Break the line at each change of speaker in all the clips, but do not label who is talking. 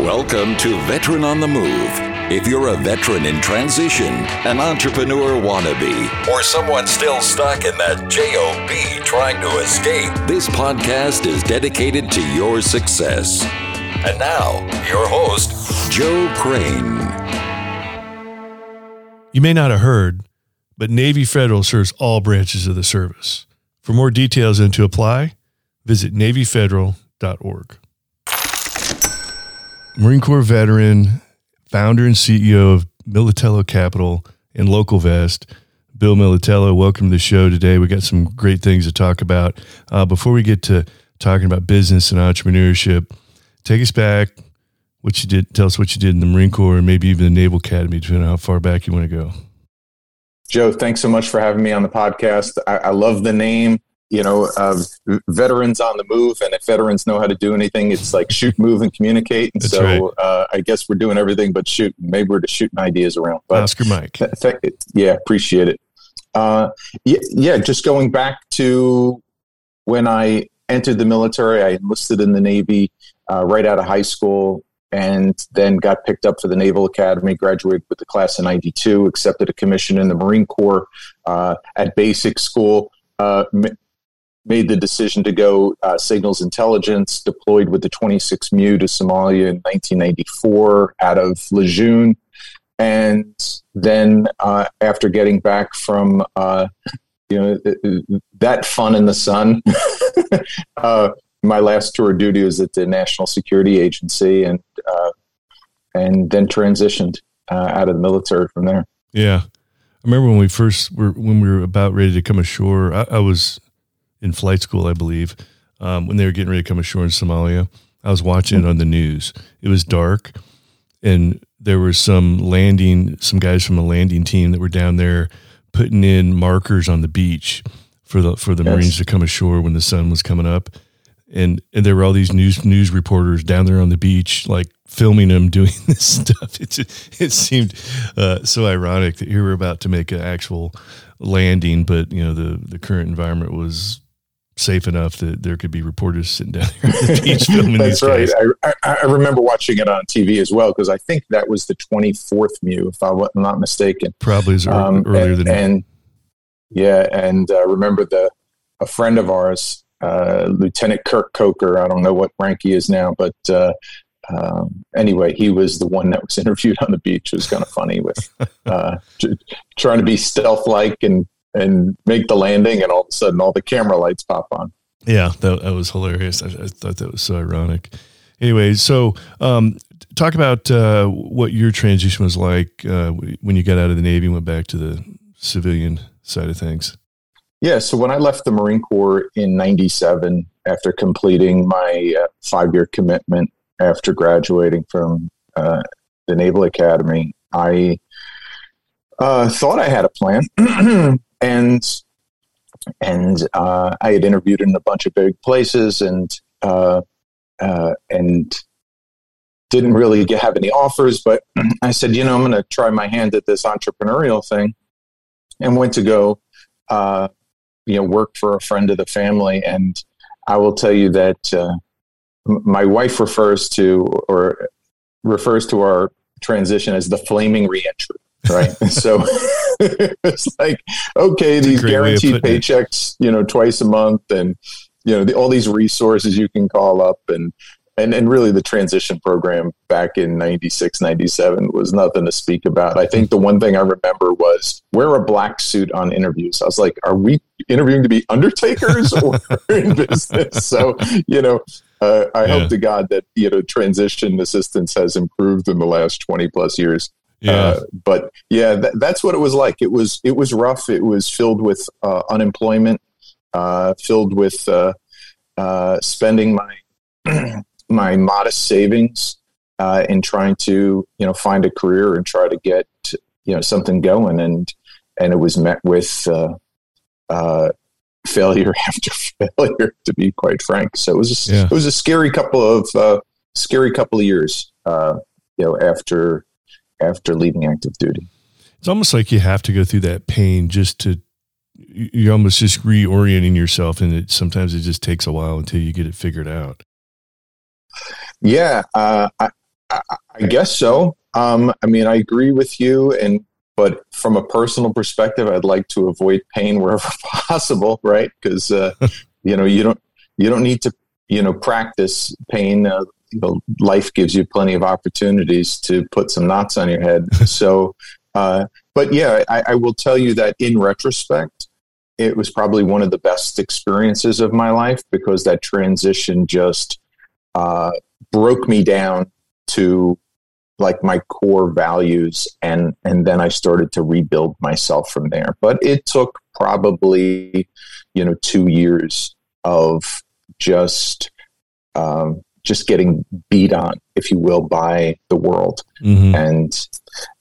Welcome to Veteran on the Move. If you're a veteran in transition, an entrepreneur wannabe, or someone still stuck in that JOB trying to escape, this podcast is dedicated to your success. And now, your host, Joe Crane.
You may not have heard, but Navy Federal serves all branches of the service. For more details and to apply, visit NavyFederal.org. Marine Corps veteran, founder and CEO of Militello Capital and Local Vest, Bill Militello. Welcome to the show today. We got some great things to talk about. Uh, before we get to talking about business and entrepreneurship, take us back. What you did? Tell us what you did in the Marine Corps, and maybe even the Naval Academy, depending on how far back you want to go.
Joe, thanks so much for having me on the podcast. I, I love the name. You know, uh, veterans on the move, and if veterans know how to do anything, it's like shoot, move, and communicate. And
That's
so,
right.
uh, I guess we're doing everything but shoot. Maybe we're just shooting ideas around. But
Oscar Mike.
th- th- yeah, appreciate it. Uh, yeah, yeah, just going back to when I entered the military, I enlisted in the Navy uh, right out of high school and then got picked up for the Naval Academy, graduated with the class of 92, accepted a commission in the Marine Corps uh, at basic school. Uh, made the decision to go uh, signals intelligence, deployed with the 26 MEU to Somalia in 1994 out of Lejeune. And then uh, after getting back from, uh, you know, that fun in the sun, uh, my last tour of duty was at the National Security Agency and, uh, and then transitioned uh, out of the military from there.
Yeah. I remember when we first were when we were about ready to come ashore. I, I was in flight school, I believe, um, when they were getting ready to come ashore in Somalia. I was watching it on the news. It was dark, and there was some landing, some guys from a landing team that were down there putting in markers on the beach for the for the
Yes.
Marines to come ashore when the sun was coming up. And and there were all these news news reporters down there on the beach, like filming them doing this stuff. It just, it seemed uh, so ironic that here we're about to make an actual landing, but you know the the current environment was safe enough that there could be reporters sitting down there on the beach filming
That's
these
right.
guys.
I, I, I remember watching it on TV as well because I think that was the 24th MEU, if I'm not mistaken.
Probably
Um,
earlier
and,
than
and yeah, and uh, remember the a friend of ours, uh, Lieutenant Kirk Coker. I don't know what rank he is now, but uh, um, anyway, he was the one that was interviewed on the beach. It was kind of funny with uh, t- trying to be stealth like and and make the landing, and all of a sudden, all the camera lights pop on.
Yeah, that, that was hilarious. I, I thought that was so ironic. Anyway, so um, talk about uh, what your transition was like uh, when you got out of the Navy and went back to the civilian side of things.
Yeah, so when I left the Marine Corps in 97, after completing my uh, five year commitment after graduating from uh, the Naval Academy, I uh, thought I had a plan. and and uh, I had interviewed in a bunch of big places and uh, uh, and didn't really get, have any offers. But I said, you know, I'm going to try my hand at this entrepreneurial thing, and went to go uh, you know work for a friend of the family and i will tell you that uh, my wife refers to or refers to our transition as the flaming reentry right. So it's like okay these
great way of
guaranteed paychecks you know twice a month and you know the, all these resources you can call up and and, and really the transition program back in 96 97 was nothing to speak about. I think the one thing i remember was wear a black suit on interviews. I was like are we interviewing to be undertakers or in business? So you know uh, i
Yeah.
hope to god that you know transition assistance has improved in the last 20 plus years
Yeah,
uh, but yeah, th- that's what it was like. It was it was rough. It was filled with uh, unemployment, uh, filled with uh, uh, spending my my modest savings uh, in trying to you know find a career and try to get you know something going, and and it was met with uh, uh, failure after failure, to be quite frank. So it was a,
Yeah.
it was a scary couple of uh, scary couple of years. Uh, you know, after after leaving active duty.
it's almost like you have to go through that pain just to. You're almost just reorienting yourself, and it sometimes it just takes a while until you get it figured out.
Yeah, uh, I, I, I guess so. Um, I mean, I agree with you, and but from a personal perspective, I'd like to avoid pain wherever possible, right? Because uh, you know you don't you don't need to you know practice pain. Uh, you know, life gives you plenty of opportunities to put some knots on your head. so, uh, but yeah, I, I will tell you that in retrospect, it was probably one of the best experiences of my life because that transition just uh, broke me down to like my core values and and then I started to rebuild myself from there but it took probably you know 2 years of just um, just getting beat on if you will by the world. Mm-hmm. and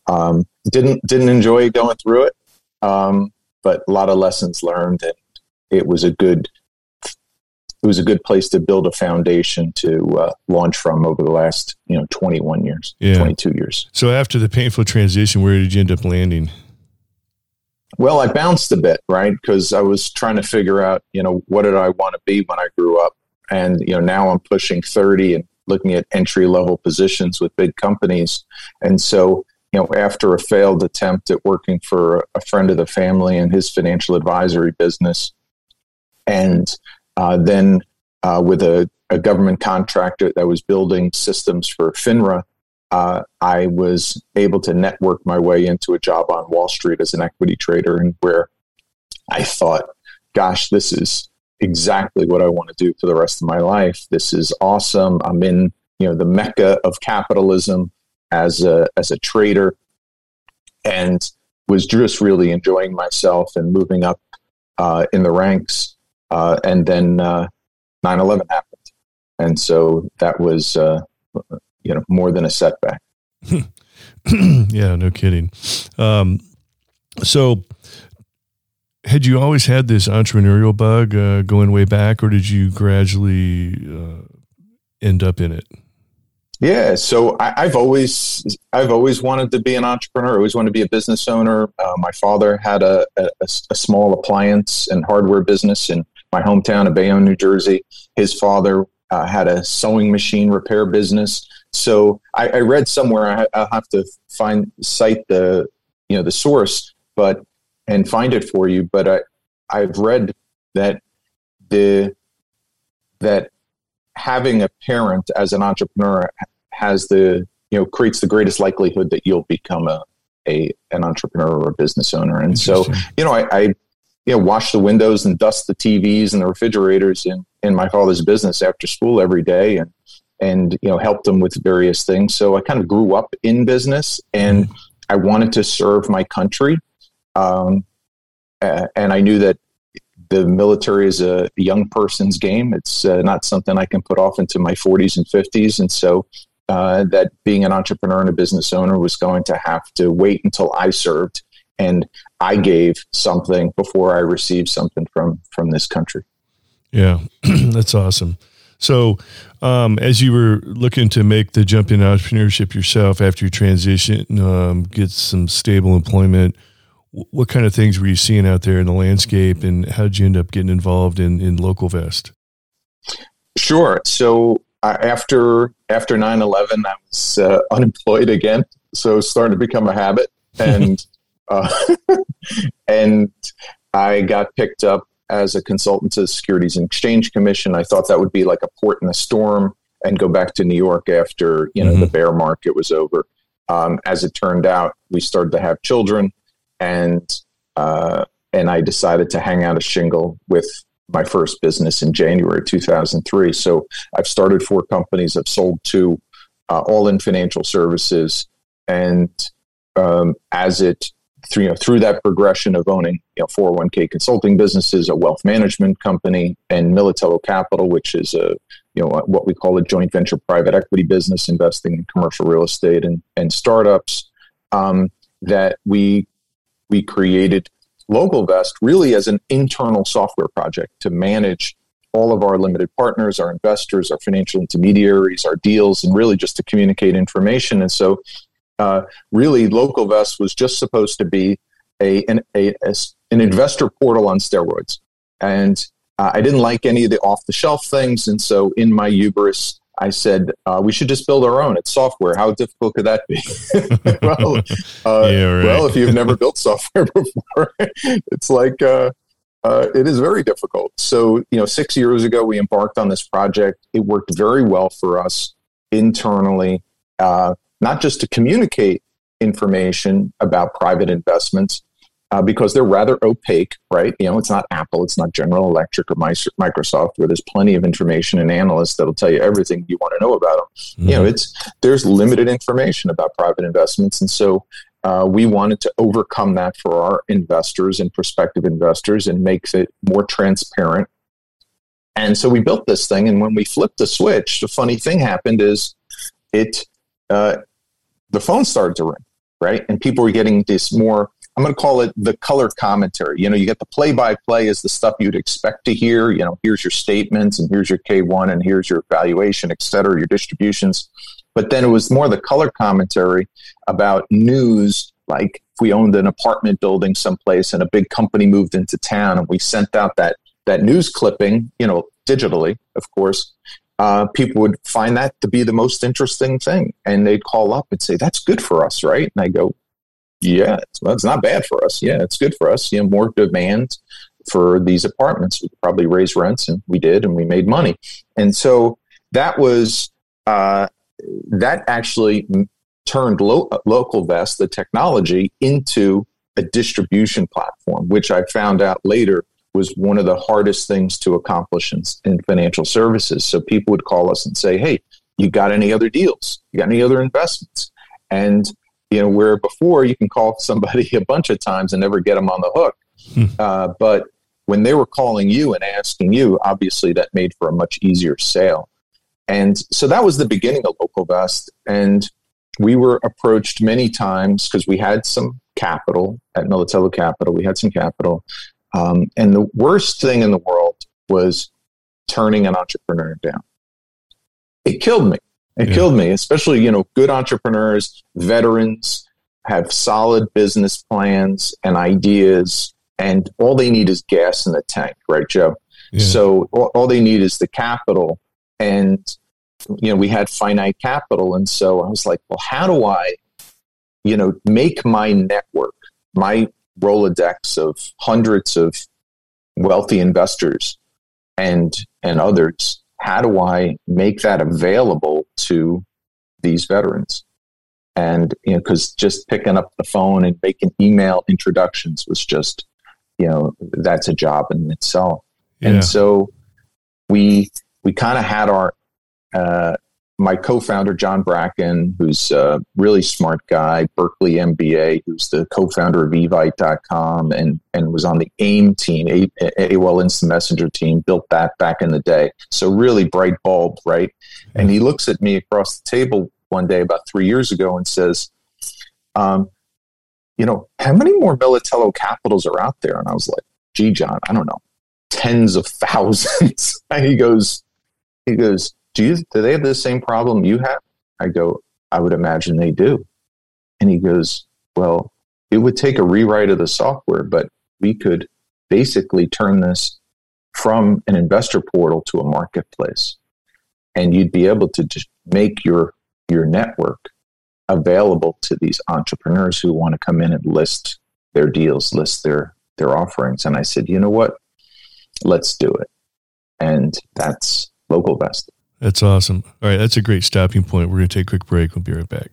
um, didn't didn't enjoy going through it. Um, but a lot of lessons learned and it was a good it was a good place to build a foundation to uh, launch from over the last you know 21 years yeah. 22 years.
So after the painful transition where did you end up landing?
Well i bounced a bit right? Because i was trying to figure out you know what did i want to be when i grew up and you know now i'm pushing 30 and looking at entry level positions with big companies. And so you know after a failed attempt at working for a friend of the family and his financial advisory business and uh, then uh, with a, a, government contractor that was building systems for FINRA, uh, I was able to network my way into a job on Wall Street as an equity trader, and where I thought, "Gosh, this is exactly what I want to do for the rest of my life. This is awesome. I'm in you know the mecca of capitalism as a as a trader, and was just really enjoying myself and moving up uh, in the ranks uh, and then uh, 9/11 happened, and so that was uh, you know more than a setback.
yeah, no kidding. Um, so, had you always had this entrepreneurial bug uh, going way back, or did you gradually uh, end up in it?
Yeah, so I, have always I've always wanted to be an entrepreneur. I always wanted to be a business owner. Uh, my father had a, a, a, small appliance and hardware business in my hometown of Bayonne, New Jersey. His father uh, had a sewing machine repair business. So I, I read somewhere. I, will have to find cite the you know the source, but and find it for you. But I I've read that the that having a parent as an entrepreneur has the you know creates the greatest likelihood that you'll become a, a an entrepreneur or a business owner. And so you know I, I you know, wash the windows and dust the TVs and the refrigerators in, in my father's business after school every day and, and, you know, helped him with various things. So I kind of grew up in business and mm-hmm. I wanted to serve my country. Um, and I knew that the military is a young person's game. It's uh, not something I can put off into my 40s and 50s. And so uh, that being an entrepreneur and a business owner was going to have to wait until I served and I gave something before I received something from from this country.
Yeah, that's awesome. So, um, as you were looking to make the jump in entrepreneurship yourself after you transition, um, get some stable employment, what kind of things were you seeing out there in the landscape, and how did you end up getting involved in in Local Vest?
Sure. So uh, after after 9-11, I was uh, unemployed again, so starting to become a habit, and uh, and I got picked up as a consultant to the Securities and Exchange Commission. I thought that would be like a port in a storm and go back to New York after you know mm-hmm. the bear market was over. Um, as it turned out, we started to have children, and uh, and I decided to hang out a shingle with my first business in January 2003. So I've started four companies. I've sold two, uh, all in financial services, and um, as it through, you know, through that progression of owning you know 401k consulting businesses, a wealth management company, and Militello Capital, which is a you know what we call a joint venture private equity business investing in commercial real estate and, and startups, um, that we we created Local Vest really as an internal software project to manage all of our limited partners, our investors, our financial intermediaries, our deals, and really just to communicate information. And so uh, really local vest was just supposed to be a an, a, a an investor portal on steroids and uh, i didn't like any of the off the shelf things and so in my hubris I said, uh, we should just build our own. It's software. How difficult could that be? well, uh, yeah, right. well, if you've never built software before, it's like, uh, uh, it is very difficult. So, you know, six years ago, we embarked on this project. It worked very well for us internally, uh, not just to communicate information about private investments, uh, because they're rather opaque, right? You know, it's not Apple, it's not General Electric or Microsoft, where there's plenty of information and analysts that'll tell you everything you want to know about them. Mm-hmm. You know, it's there's limited information about private investments, and so uh, we wanted to overcome that for our investors and prospective investors and makes it more transparent. And so we built this thing, and when we flipped the switch, the funny thing happened is it uh, the phone started to ring, right? And people were getting this more. I'm going to call it the color commentary. You know, you get the play by play is the stuff you'd expect to hear. You know, here's your statements, and here's your K1, and here's your valuation, et cetera, your distributions. But then it was more the color commentary about news, like if we owned an apartment building someplace and a big company moved into town and we sent out that that news clipping, you know, digitally, of course, uh, people would find that to be the most interesting thing. And they'd call up and say, that's good for us, right? And I go, yeah, it's, well, it's not bad for us. Yeah, it's good for us. You know, more demand for these apartments. We probably raise rents, and we did, and we made money. And so that was uh, that actually turned lo- local vest the technology into a distribution platform which i found out later was one of the hardest things to accomplish in, in, financial services so people would call us and say hey you got any other deals you got any other investments and you know where before you can call somebody a bunch of times and never get them on the hook hmm. uh, but when they were calling you and asking you obviously that made for a much easier sale and so that was the beginning of Local Vest. And we were approached many times because we had some capital at Militello Capital. We had some capital. Um, and the worst thing in the world was turning an entrepreneur down. It killed me. It yeah. killed me, especially, you know, good entrepreneurs, veterans have solid business plans and ideas, and all they need is gas in the tank, right, Joe? Yeah. So all, all they need is the capital and you know we had finite capital and so i was like well how do i you know make my network my rolodex of hundreds of wealthy investors and and others how do i make that available to these veterans and you know because just picking up the phone and making email introductions was just you know that's a job in itself yeah. and so we we kind of had our uh, my co-founder John Bracken, who's a really smart guy, Berkeley MBA, who's the co-founder of Evite.com and and was on the AIM team, AOL Instant Messenger team, built that back in the day. So really bright bulb, right? And he looks at me across the table one day about three years ago and says, um, "You know, how many more Militello capitals are out there?" And I was like, "Gee, John, I don't know, tens of thousands." and he goes, he goes do you do they have the same problem you have? I go i would imagine they do. And he goes well it would take a rewrite of the software but we could basically turn this from an investor portal to a marketplace. And you'd be able to just make your your network available to these entrepreneurs who want to come in and list their deals list their their offerings. And i said you know what? Let's do it. And that's local vest
that's awesome. All right, that's a great stopping point. We're going to take a quick break. We'll be right back.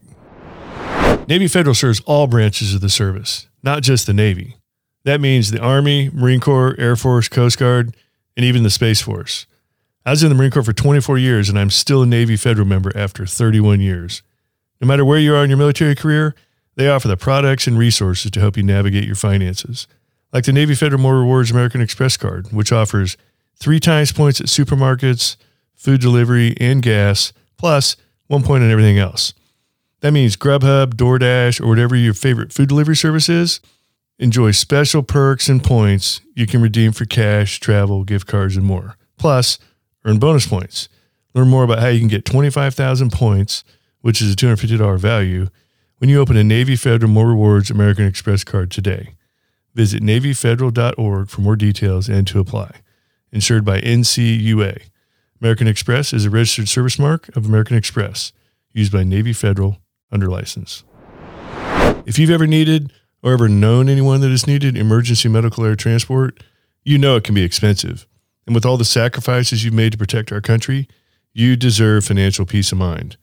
Navy Federal serves all branches of the service, not just the Navy. That means the Army, Marine Corps, Air Force, Coast Guard, and even the Space Force. I was in the Marine Corps for 24 years, and I'm still a Navy Federal member after 31 years. No matter where you are in your military career, they offer the products and resources to help you navigate your finances, like the Navy Federal More Rewards American Express card, which offers three times points at supermarkets food delivery, and gas, plus one point on everything else. That means Grubhub, DoorDash, or whatever your favorite food delivery service is. Enjoy special perks and points you can redeem for cash, travel, gift cards, and more. Plus, earn bonus points. Learn more about how you can get 25,000 points, which is a $250 value, when you open a Navy Federal More Rewards American Express card today. Visit NavyFederal.org for more details and to apply. Insured by NCUA. American Express is a registered service mark of American Express, used by Navy Federal under license. If you've ever needed or ever known anyone that has needed emergency medical air transport, you know it can be expensive. And with all the sacrifices you've made to protect our country, you deserve financial peace of mind.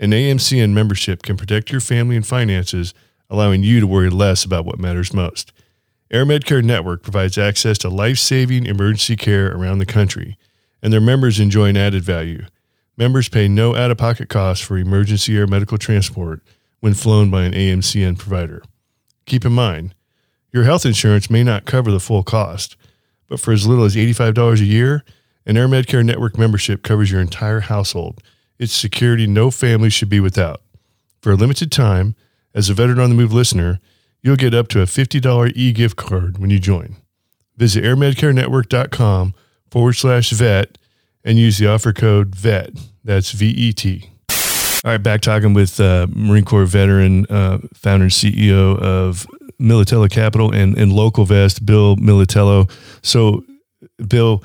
An AMCN membership can protect your family and finances, allowing you to worry less about what matters most. Air Medcare Network provides access to life saving emergency care around the country, and their members enjoy an added value. Members pay no out of pocket costs for emergency air medical transport when flown by an AMCN provider. Keep in mind, your health insurance may not cover the full cost, but for as little as $85 a year, an Air Medcare Network membership covers your entire household. It's security no family should be without. For a limited time, as a Veteran on the Move listener, you'll get up to a $50 e gift card when you join. Visit airmedcarenetwork.com forward slash vet and use the offer code VET. That's V E T. All right, back talking with uh, Marine Corps veteran, uh, founder and CEO of Militello Capital and, and Local Vest, Bill Militello. So, Bill,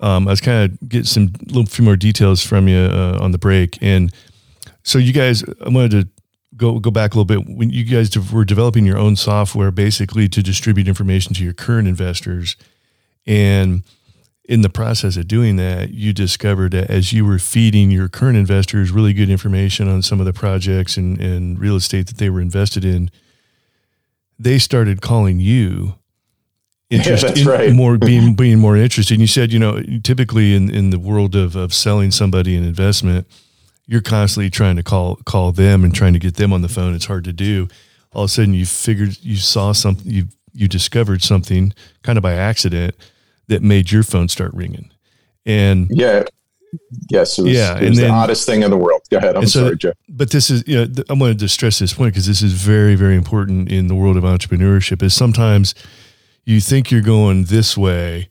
um, I was kind of getting some little few more details from you uh, on the break, and so you guys, I wanted to go go back a little bit when you guys were developing your own software basically to distribute information to your current investors and in the process of doing that you discovered that as you were feeding your current investors really good information on some of the projects and, and real estate that they were invested in they started calling you
interest, yeah, that's in, right.
more being being more interested and you said you know typically in, in the world of, of selling somebody an investment you're constantly trying to call call them and trying to get them on the phone. It's hard to do. All of a sudden, you figured you saw something. You you discovered something kind of by accident that made your phone start ringing. And
yeah, yes, it was, yeah, it was then, the oddest thing in the world. Go ahead. I'm so, sorry, Joe.
But this is, you know, I wanted to stress this point because this is very, very important in the world of entrepreneurship. Is sometimes you think you're going this way,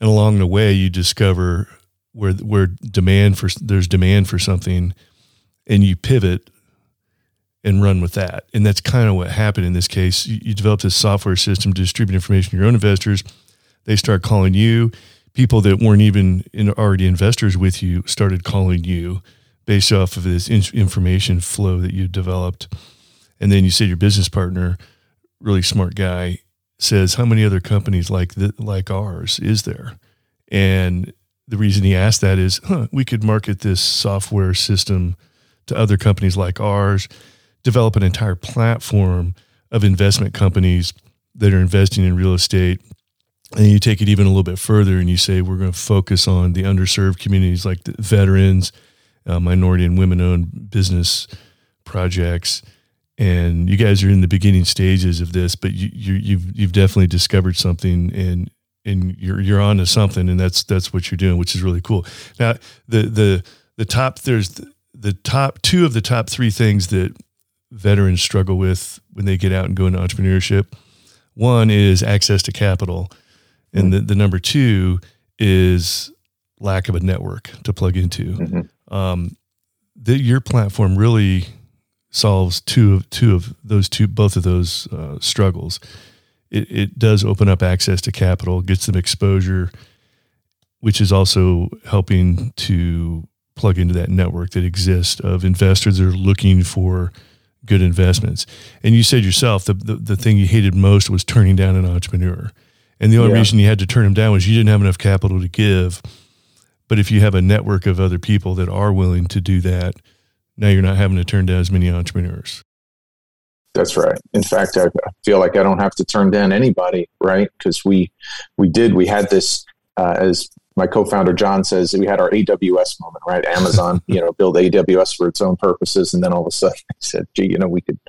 and along the way you discover where where demand for there's demand for something, and you pivot and run with that. And that's kind of what happened in this case. You, you developed this software system to distribute information to your own investors. They start calling you. People that weren't even in, already investors with you started calling you based off of this in, information flow that you developed. And then you said your business partner, really smart guy, says, "How many other companies like the, like ours is there?" And the reason he asked that is, huh, we could market this software system to other companies like ours, develop an entire platform of investment companies that are investing in real estate. And you take it even a little bit further and you say, we're going to focus on the underserved communities like the veterans, uh, minority and women owned business projects. And you guys are in the beginning stages of this, but you, you, you've, you've definitely discovered something and and you're you're on to something, and that's that's what you're doing, which is really cool. Now, the the the top there's the, the top two of the top three things that veterans struggle with when they get out and go into entrepreneurship. One is access to capital, and mm-hmm. the, the number two is lack of a network to plug into. Mm-hmm. Um, the, your platform really solves two of two of those two both of those uh, struggles it, it does open up access to capital, gets them exposure, which is also helping to plug into that network that exists of investors that are looking for good investments. And you said yourself the, the, the thing you hated most was turning down an entrepreneur. And the only yeah. reason you had to turn him down was you didn't have enough capital to give. But if you have a network of other people that are willing to do that, now you're not having to turn down as many entrepreneurs.
That's right. In fact, I feel like I don't have to turn down anybody, right? Because we we did we had this uh, as my co-founder John says we had our AWS moment, right? Amazon, you know, build AWS for its own purposes, and then all of a sudden I said, "Gee, you know, we could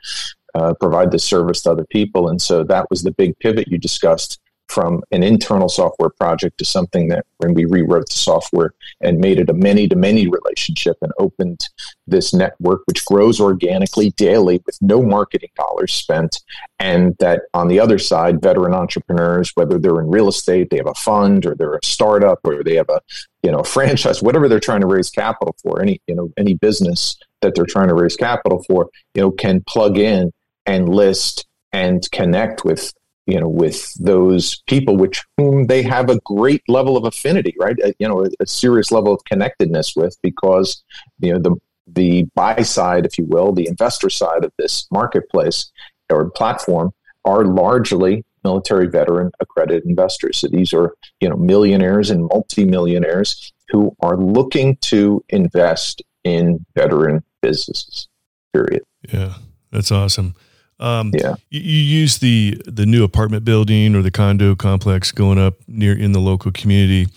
uh, provide this service to other people," and so that was the big pivot you discussed from an internal software project to something that when we rewrote the software and made it a many to many relationship and opened this network which grows organically daily with no marketing dollars spent. And that on the other side veteran entrepreneurs whether they're in real estate they have a fund or they're a startup or they have a you know franchise whatever they're trying to raise capital for any you know any business that they're trying to raise capital for you know can plug in and list and connect with you know, with those people which whom they have a great level of affinity, right? A, you know, a, a, serious level of connectedness with because you know the the buy side, if you will, the investor side of this marketplace or platform are largely military veteran accredited investors. So these are you know millionaires and multimillionaires who are looking to invest in veteran businesses. Period.
Yeah, that's awesome. Um, yeah, you, you, use the the new apartment building or the condo complex going up near in the local community.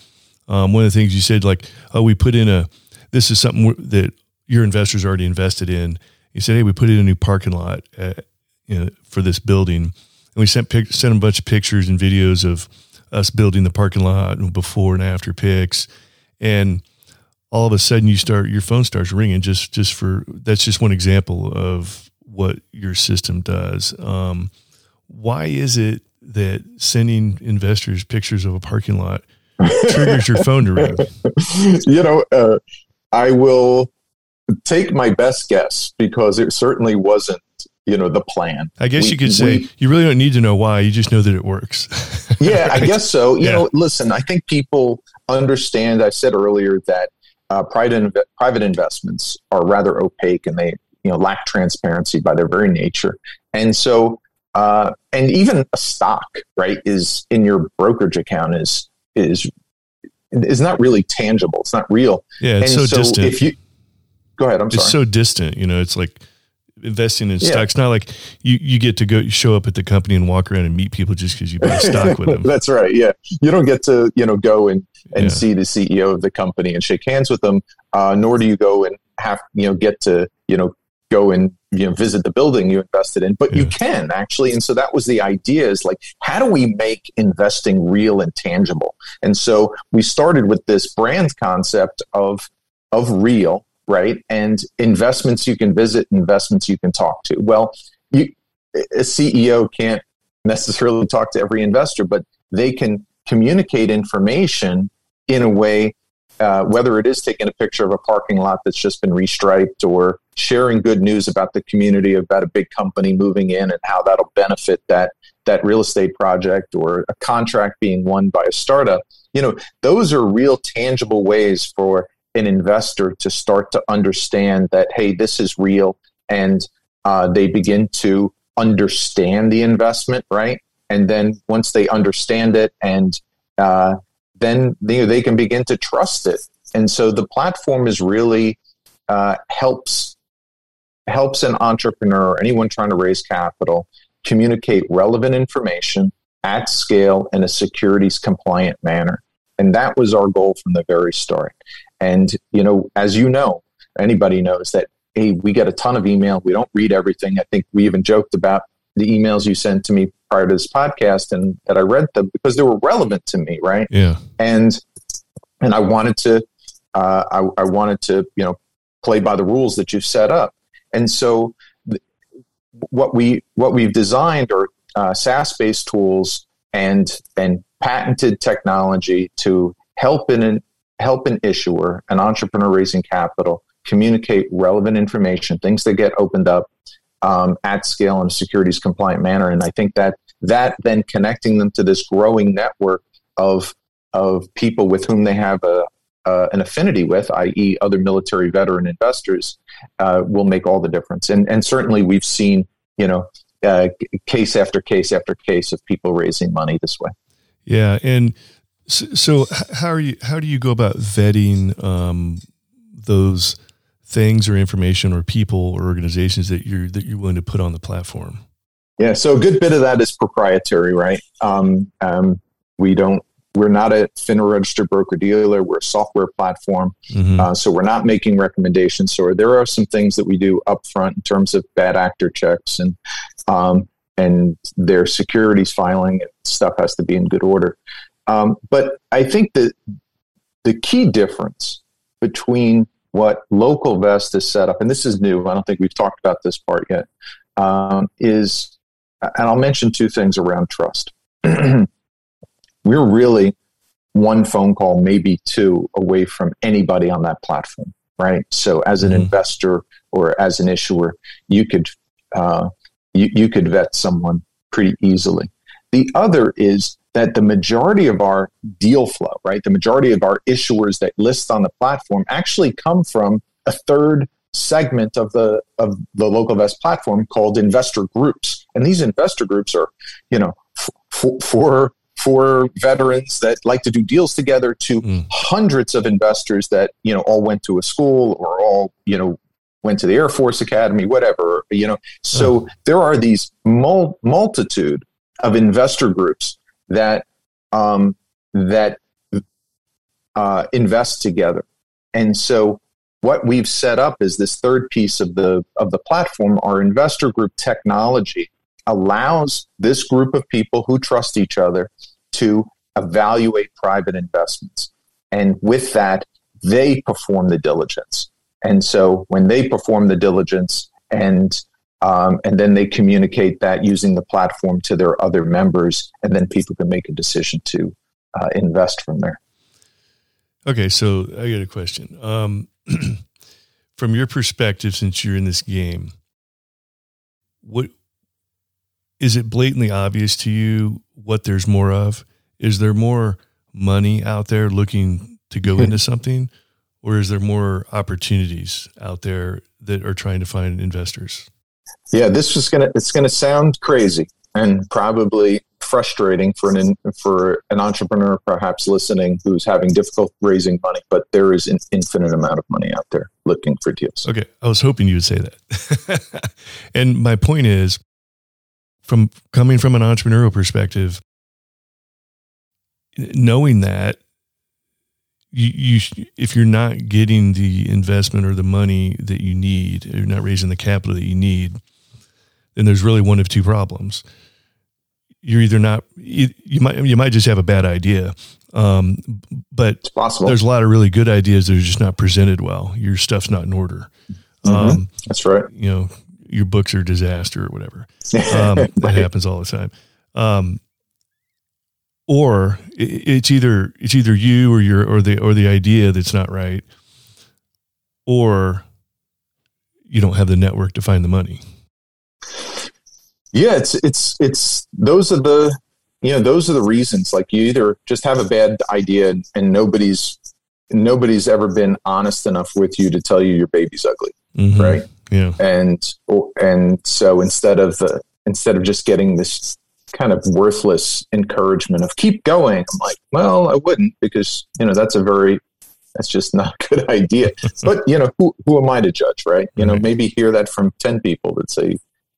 Um, one of the things you said, like, oh, we put in a this is something that your investors already invested in. You said, hey, we put in a new parking lot at, you know, for this building, and we sent pic- sent a bunch of pictures and videos of us building the parking lot and before and after pics, and all of a sudden you start your phone starts ringing just just for that's just one example of what your system does. Um, why is it that sending investors pictures of a parking lot triggers your phone to ring?
You know, uh, I will take my best guess because it certainly wasn't you know the plan
i guess we, you could say we, you really don't need to know why you just know that it works
yeah i guess so you yeah. know listen i think people understand i said earlier that uh, private, private investments are rather opaque and they you know lack transparency by their very nature. And so uh, and even a stock right is in your brokerage account is is is not really tangible. It's not real.
Yeah it's and so, so distant.
if you go ahead i'm sorry.
it's so distant you know it's like investing in yeah. stocks not like you, you get to go show up at the company and walk around and meet people just because you buy stock with them.
That's right yeah. You don't get to you know go and and yeah. see the ceo of the company and shake hands with them uh, nor do you go and have you know get to you know go and you know visit the building you invested in but yeah. you can actually. And so that was the idea is like how do we make investing real and tangible? And so we started with this brand concept of of real right? And investments you can visit investments you can talk to. Well you a ceo can't necessarily talk to every investor but they can communicate information in a way uh, whether it is taking a picture of a parking lot that's just been restriped or sharing good news about the community about a big company moving in and how that'll benefit that that real estate project or a contract being won by a startup you know those are real tangible ways for an investor to start to understand that hey this is real. And uh, they begin to understand the investment right? And then once they understand it and uh, then they, they can begin to trust it and so the platform is really uh, helps helps an entrepreneur or anyone trying to raise capital communicate relevant information at scale in a securities compliant manner. And that was our goal from the very start. And, you know, as you know, anybody knows that, hey, we get a ton of email. We don't read everything. I think we even joked about the emails you sent to me prior to this podcast and that I read them because they were relevant to me, right?
Yeah.
And and I wanted to uh, I, I wanted to, you know, play by the rules that you've set up. And so, what we what we've designed are uh, SaaS based tools and and patented technology to help an help an issuer, an entrepreneur raising capital, communicate relevant information, things that get opened up um, at scale in a securities compliant manner. And I think that that then connecting them to this growing network of of people with whom they have a, uh, an affinity with, i.e., other military veteran investors, uh, will make all the difference. And and certainly we've seen, you know, uh, case after case after case of people raising money this way.
Yeah, and so, so how are you? How do you go about vetting um, those things or information or people or organizations that you're that you're willing to put on the platform?
Yeah, so a good bit of that is proprietary, right? Um, um, we don't we're not a FINRA registered broker dealer. We're a software platform. Mm-hmm. Uh, so we're not making recommendations. So there are some things that we do upfront in terms of bad actor checks and um, and their securities filing. And stuff has to be in good order. Um, but I think that the key difference between what local vest is set up, and this is new, I don't think we've talked about this part yet, um, is, and I'll mention two things around trust. we're really one phone call, maybe two, away from anybody on that platform, right? So, as an mm-hmm. investor or as an issuer, you could uh, you, you could vet someone pretty easily. The other is that the majority of our deal flow, right, the majority of our issuers that list on the platform actually come from a third segment of the of the local vest platform called investor groups and these investor groups are you know for for veterans that like to do deals together to mm. hundreds of investors that you know all went to a school or all you know went to the air force academy whatever you know so mm. there are these mul- multitude of investor groups that um, that uh, invest together. And so what we've set up is this third piece of the of the platform our investor group technology allows this group of people who trust each other to evaluate private investments. And with that they perform the diligence. And so when they perform the diligence and um, and then they communicate that using the platform to their other members and then people can make a decision to uh, invest from there
okay so i got a question um, from your perspective, since you're in this game, what is it blatantly obvious to you what there's more of? Is there more money out there looking to go into something, or is there more opportunities out there that are trying to find investors?
Yeah, this is gonna it's gonna sound crazy and probably frustrating for an for an entrepreneur perhaps listening who's having difficulty raising money but there is an infinite amount of money out there looking for deals.
Okay i was hoping you would say that. And my point is from coming from an entrepreneurial perspective knowing that you, you if you're not getting the investment or the money that you need you're not raising the capital that you need then there's really one of two problems. You're either not you, you might you might just have a bad idea um, but there's a lot of really good ideas that are just not presented well. Your stuff's not in order.
Mm-hmm. um, that's right.
you know your books are a disaster or whatever. Um, that happens all the time. Um, or it's either it's either you or your or the or the idea that's not right or you don't have the network to find the money
yeah, it's it's it's those are the you know those are the reasons. Like you either just have a bad idea and, and nobody's nobody's ever been honest enough with you to tell you your baby's ugly, mm-hmm. right?
Yeah,
and and so instead of the instead of just getting this kind of worthless encouragement of keep going, I'm like, well, I wouldn't because you know that's a very that's just not a good idea. but you know, who who am I to judge, right? You know, maybe hear that from ten people that say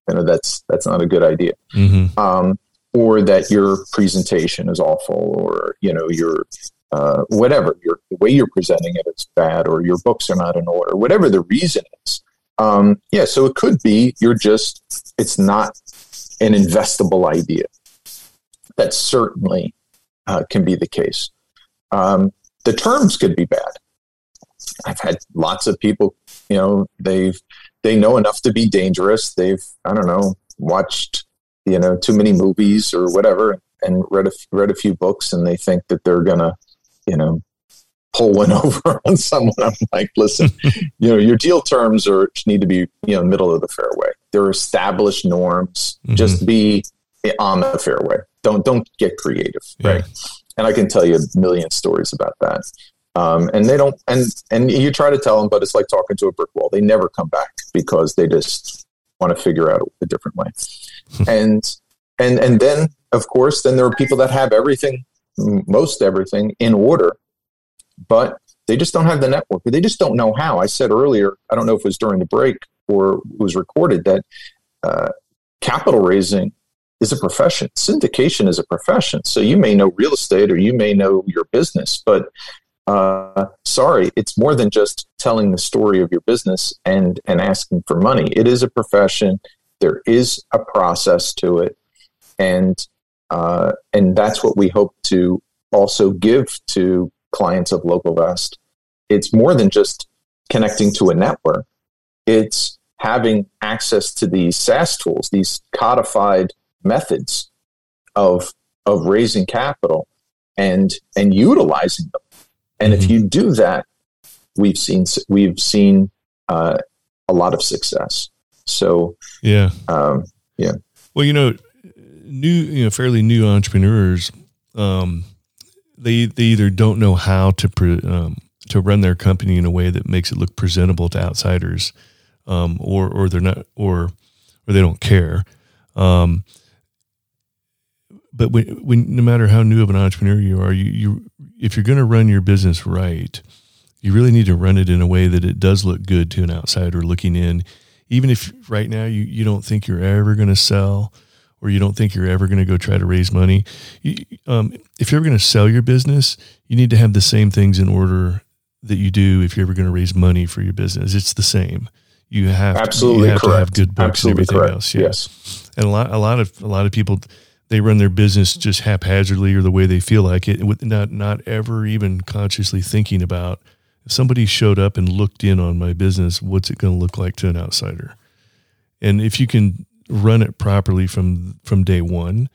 you know that's that's not a good idea mm-hmm. um, or that your presentation is awful or you know your uh, whatever your the way you're presenting it is bad or your books are not in order whatever the reason is um, yeah so it could be you're just it's not an investable idea that certainly uh, can be the case um, the terms could be bad I've had lots of people, you know, they've they know enough to be dangerous. They've I don't know watched you know too many movies or whatever and read a read a few books and they think that they're gonna you know pull one over on someone. I'm like, listen, you know, your deal terms are need to be you know middle of the fairway. There are established norms. Mm-hmm. Just be on the fairway. Don't don't get creative, yeah. right? And I can tell you a million stories about that. Um, and they don't, and and you try to tell them, but it's like talking to a brick wall. They never come back because they just want to figure out a different way. and and and then, of course, then there are people that have everything, most everything, in order, but they just don't have the network. They just don't know how. I said earlier, I don't know if it was during the break or was recorded that uh, capital raising is a profession. Syndication is a profession. So you may know real estate or you may know your business, but uh, sorry, it's more than just telling the story of your business and and asking for money. It is a profession. There is a process to it, and uh, and that's what we hope to also give to clients of Local Vest. It's more than just connecting to a network. It's having access to these SaaS tools, these codified methods of of raising capital and and utilizing them and mm-hmm. if you do that, we've seen we've seen uh, a lot of success. So
yeah,
um, yeah.
Well, you know, new, you know, fairly new entrepreneurs, um, they they either don't know how to pre, um, to run their company in a way that makes it look presentable to outsiders, um, or or they're not, or or they don't care. Um, but when, when no matter how new of an entrepreneur you are, you, you if you're going to run your business right, you really need to run it in a way that it does look good to an outsider looking in. Even if right now you, you don't think you're ever going to sell or you don't think you're ever going to go try to raise money, you, um, if you're going to sell your business, you need to have the same things in order that you do if you're ever going to raise money for your business. It's the same. You have
absolutely
to, you have
correct.
to have good books
absolutely
and everything
correct.
else. Yeah.
Yes,
and a lot a lot of a lot of people they run their business just haphazardly or the way they feel like it, with not not ever even consciously thinking about if somebody showed up and looked in on my business, what's it going to look like to an outsider? And if you can run it properly from from day one,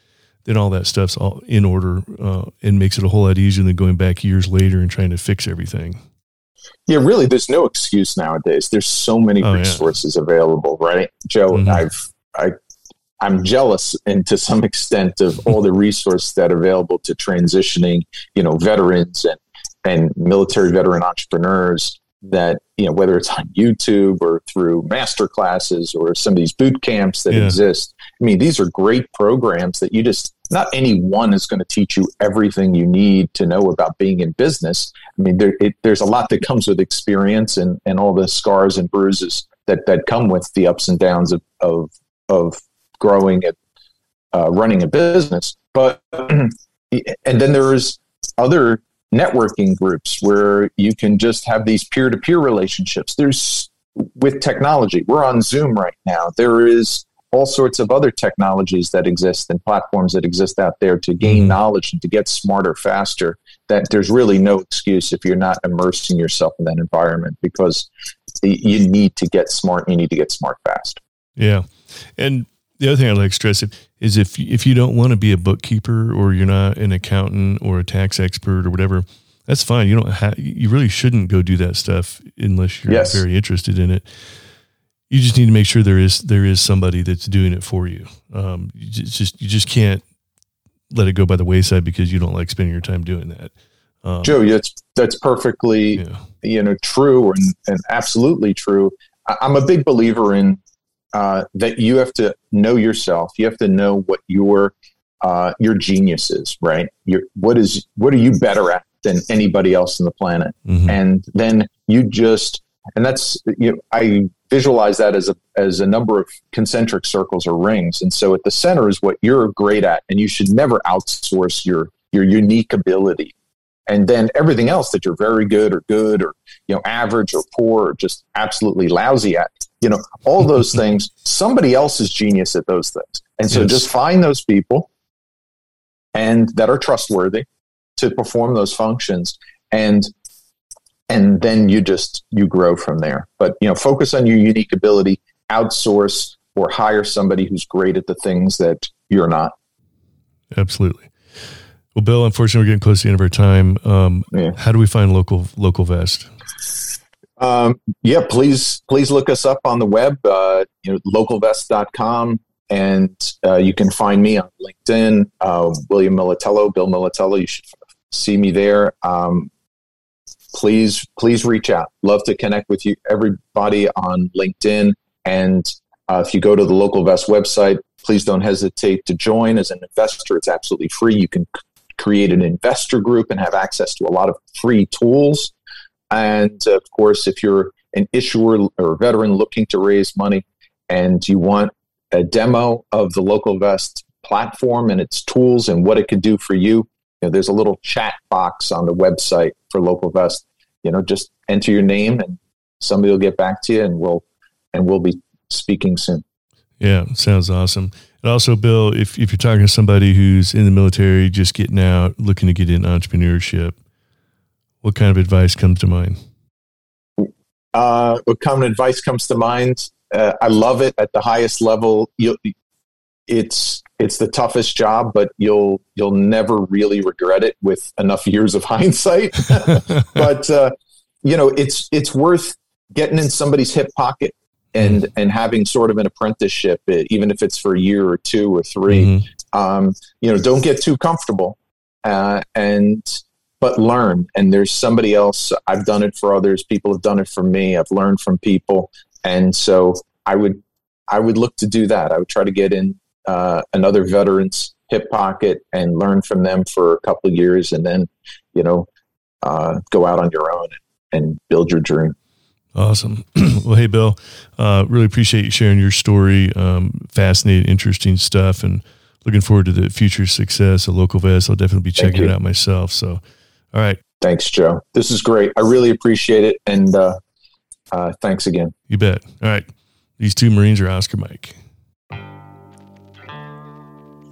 then all that stuff's all in order uh, and makes it a whole lot easier than going back years later and trying to fix everything.
Yeah, really, there's no excuse nowadays. There's so many
Oh, yeah.
resources available, right, Joe?
Mhm.
I've I I'm jealous and to some extent of all the resources that are available to transitioning, you know, veterans and and military veteran entrepreneurs that you know whether it's on YouTube or through master classes or some of these boot camps that
Yeah.
exist. I mean, these are great programs that you just not any one is going to teach you everything you need to know about being in business. I mean, there, it, there's a lot that comes with experience and, and all the scars and bruises that, that come with the ups and downs of, of, of growing and uh, running a business. But, and then there's other networking groups where you can just have these peer to peer relationships. There's with technology, we're on Zoom right now. There is all sorts of other technologies that exist and platforms that exist out there to gain
Mhm.
knowledge and to get smarter faster that there's really no excuse if you're not immersing yourself in that environment because you need to get smart you need to get smart fast
Yeah, and the other thing I'd like to stress it is if if you don't want to be a bookkeeper or you're not an accountant or a tax expert or whatever, that's fine. You don't have you really shouldn't go do that stuff unless you're
Yes.
very interested in it. You just need to make sure there is there is somebody that's doing it for you. Um, you just, you just can't let it go by the wayside because you don't like spending your time doing that. Um,
joe that's that's perfectly
yeah,
you know true and, and absolutely true I- i'm a big believer in uh, that you have to know yourself you have to know what your uh, your genius is right your, what is what are you better at than anybody else on the planet
mhm.
and then you just and that's you know, I visualize that as a as a number of concentric circles or rings. And so at the center is what you're great at and you should never outsource your your unique ability. And then everything else that you're very good or good or you know average or poor or just absolutely lousy at you know all those things somebody else is genius at those things. And so
Yes.
just find those people and that are trustworthy to perform those functions. And and then you just you grow from there but you know focus on your unique ability outsource or hire somebody who's great at the things that you're not
absolutely. Well, Bill, unfortunately, we're getting close to the end of our time. Um,
Yeah.
How do we find local local vest?
Um, yeah, please, please look us up on the web, uh, you know, localvest.com. And uh, you can find me on LinkedIn, uh, William Militello, Bill Militello. You should see me there. Um, please, please reach out. Love to connect with you, everybody on LinkedIn. And uh, if you go to the Local Vest website, please don't hesitate to join as an investor. It's absolutely free. You can create an investor group and have access to a lot of free tools. And of course, if you're an issuer or veteran looking to raise money and you want a demo of the Local Vest platform and its tools and what it could do for you, you know, there's a little chat box on the website for Local Vest. You know, just enter your name and somebody will get back to you and we'll and we'll be speaking soon.
Yeah, sounds awesome. And also, Bill, if, if you're talking to somebody who's in the military, just getting out, looking to get in entrepreneurship, what kind of advice comes to mind?
Uh, what common advice comes to mind? Uh, I love it at the highest level. You'll, it's it's the toughest job, but you'll you'll never really regret it with enough years of hindsight. but uh, you know, it's it's worth getting in somebody's hip pocket and and having sort of an apprenticeship, even if it's for a year or two or 3
Mhm.
um, you know, don't get too comfortable, uh, and but learn. And there's somebody else. I've done it for others. People have done it for me. I've learned from people, and so I would I would look to do that. I would try to get in uh, another veteran's hip pocket and learn from them for a couple of years, and then you know uh, go out on your own and build your dream.
Awesome. well, hey, Bill, uh, really appreciate you sharing your story. Um, fascinating, interesting stuff, and looking forward to the future success of Local Vest. I'll definitely be checking it out myself. So, all right.
Thanks, Joe. This is great. I really appreciate it. And uh, uh, thanks again.
You bet. All right. These two Marines are Oscar Mike.